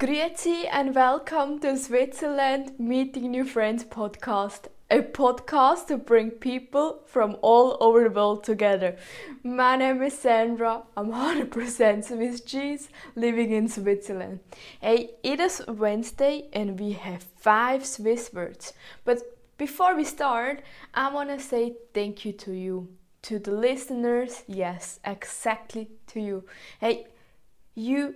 Grüezi and welcome to Switzerland Meeting New Friends podcast, a podcast to bring people from all over the world together. My name is Sandra, I'm 100% Swiss cheese living in Switzerland. Hey, it is Wednesday and we have five Swiss words. But before we start, I want to say thank you to you, to the listeners. Yes, exactly to you. Hey, you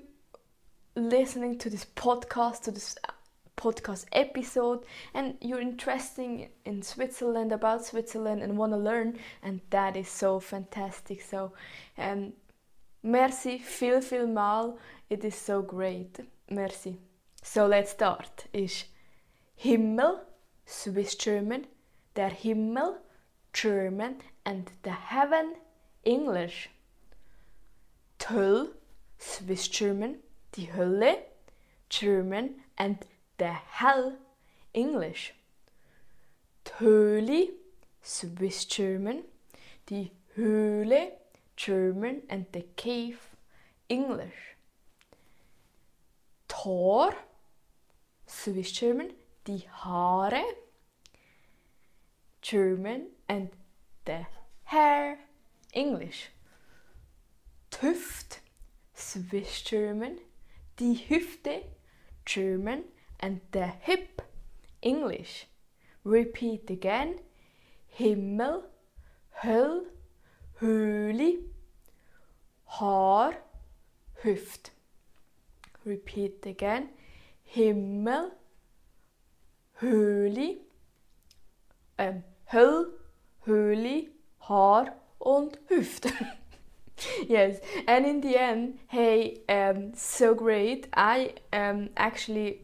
listening to this podcast, to this uh, podcast episode, and you're interested in Switzerland, about Switzerland, and want to learn, and that is so fantastic. So, um, merci, viel, viel mal. It is so great. Merci. So let's start. Is Himmel, Swiss German, der Himmel, German, and the heaven, English. Höll, Swiss German, die Hölle, German, and the hell, English. Höhli, Swiss German, die Höhle, German, and the cave, English. Haar, Swiss German, die Haare, German, and the hair, English. Hüft, Swiss German, die Hüfte, German, and the hip, English. Repeat again. Himmel, Höll, Höhli, Haar, Hüft. Repeat again. Himmel, Höhli, ähm, Höll, Haar und Hüft. yes and in the end hey um so great i um actually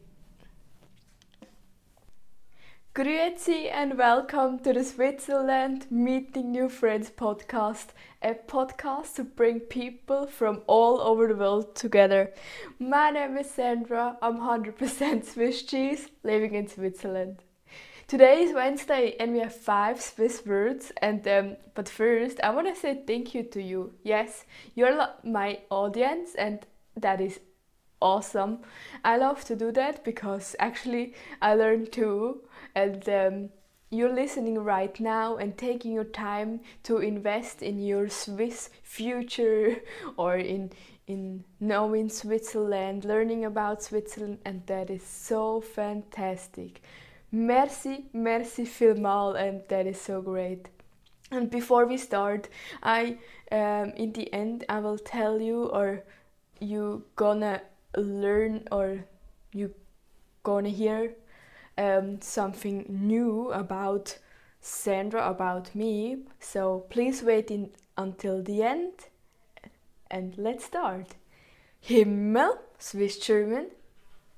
Grüezi and welcome to the Switzerland Meeting New Friends podcast, a podcast to bring people from all over the world together. My name is Sandra, I'm 100% Swiss cheese, living in Switzerland. Today is Wednesday and we have five Swiss words. And um, but first, I want to say thank you to you. Yes, you're my audience, and that is awesome. I love to do that because actually I learn too, and um, you're listening right now and taking your time to invest in your Swiss future or in in knowing Switzerland, learning about Switzerland, and that is so fantastic. Merci, merci vielmal, and that is so great. And before we start, I um, in the end I will tell you, or you gonna learn, or you gonna hear um, something new about Sandra, about me. So please wait in, until the end, and let's start. Himmel, Swiss German.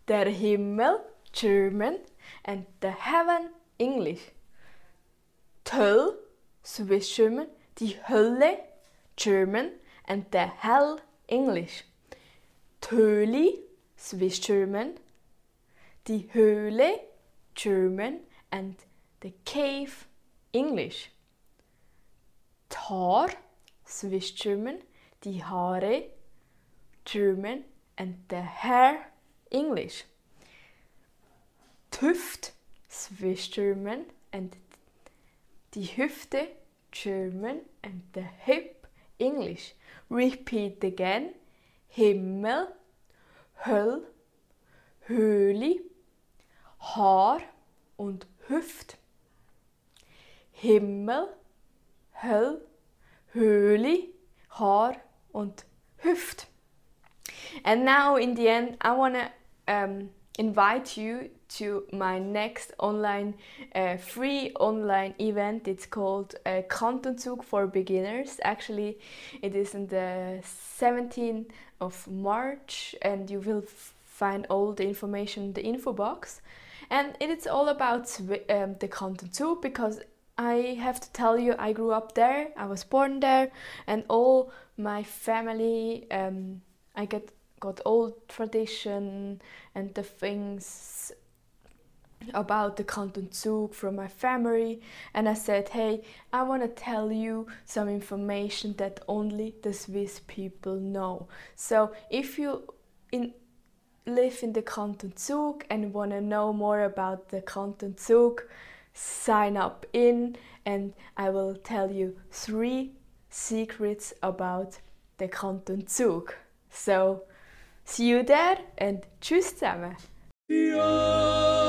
Der Himmel, German and the heaven English. Höll, Swiss German, die Hölle German and the hell English. Höhli, Swiss German, die Höhle German and the cave English. Haar, Swiss German, die Haare German and the hair English. Hüft, Swiss German, and die Hüfte, German, and the hip, English. Repeat again. Himmel, Höll, Höhli, Haar und Hüft. Himmel, Höll, Höhli, Haar und Hüft. And now in the end, I want to um, invite you to my next online uh, free online event. It's called uh, Kanton Zug for beginners. Actually it is on the 17th of March and you will find all the information in the info box. And it is all about um, the Kanton Zug because I have to tell you I grew up there. I was born there and all my family um, I get got old tradition and the things about the Canton Kanton Zug from my family and I said hey I want to tell you some information that only the Swiss people know so if you in live in the Canton Zug and want to know more about the Canton Zug, sign up in and I will tell you three secrets about the Canton Zug. So, see you there and tschüss zusammen! Ja.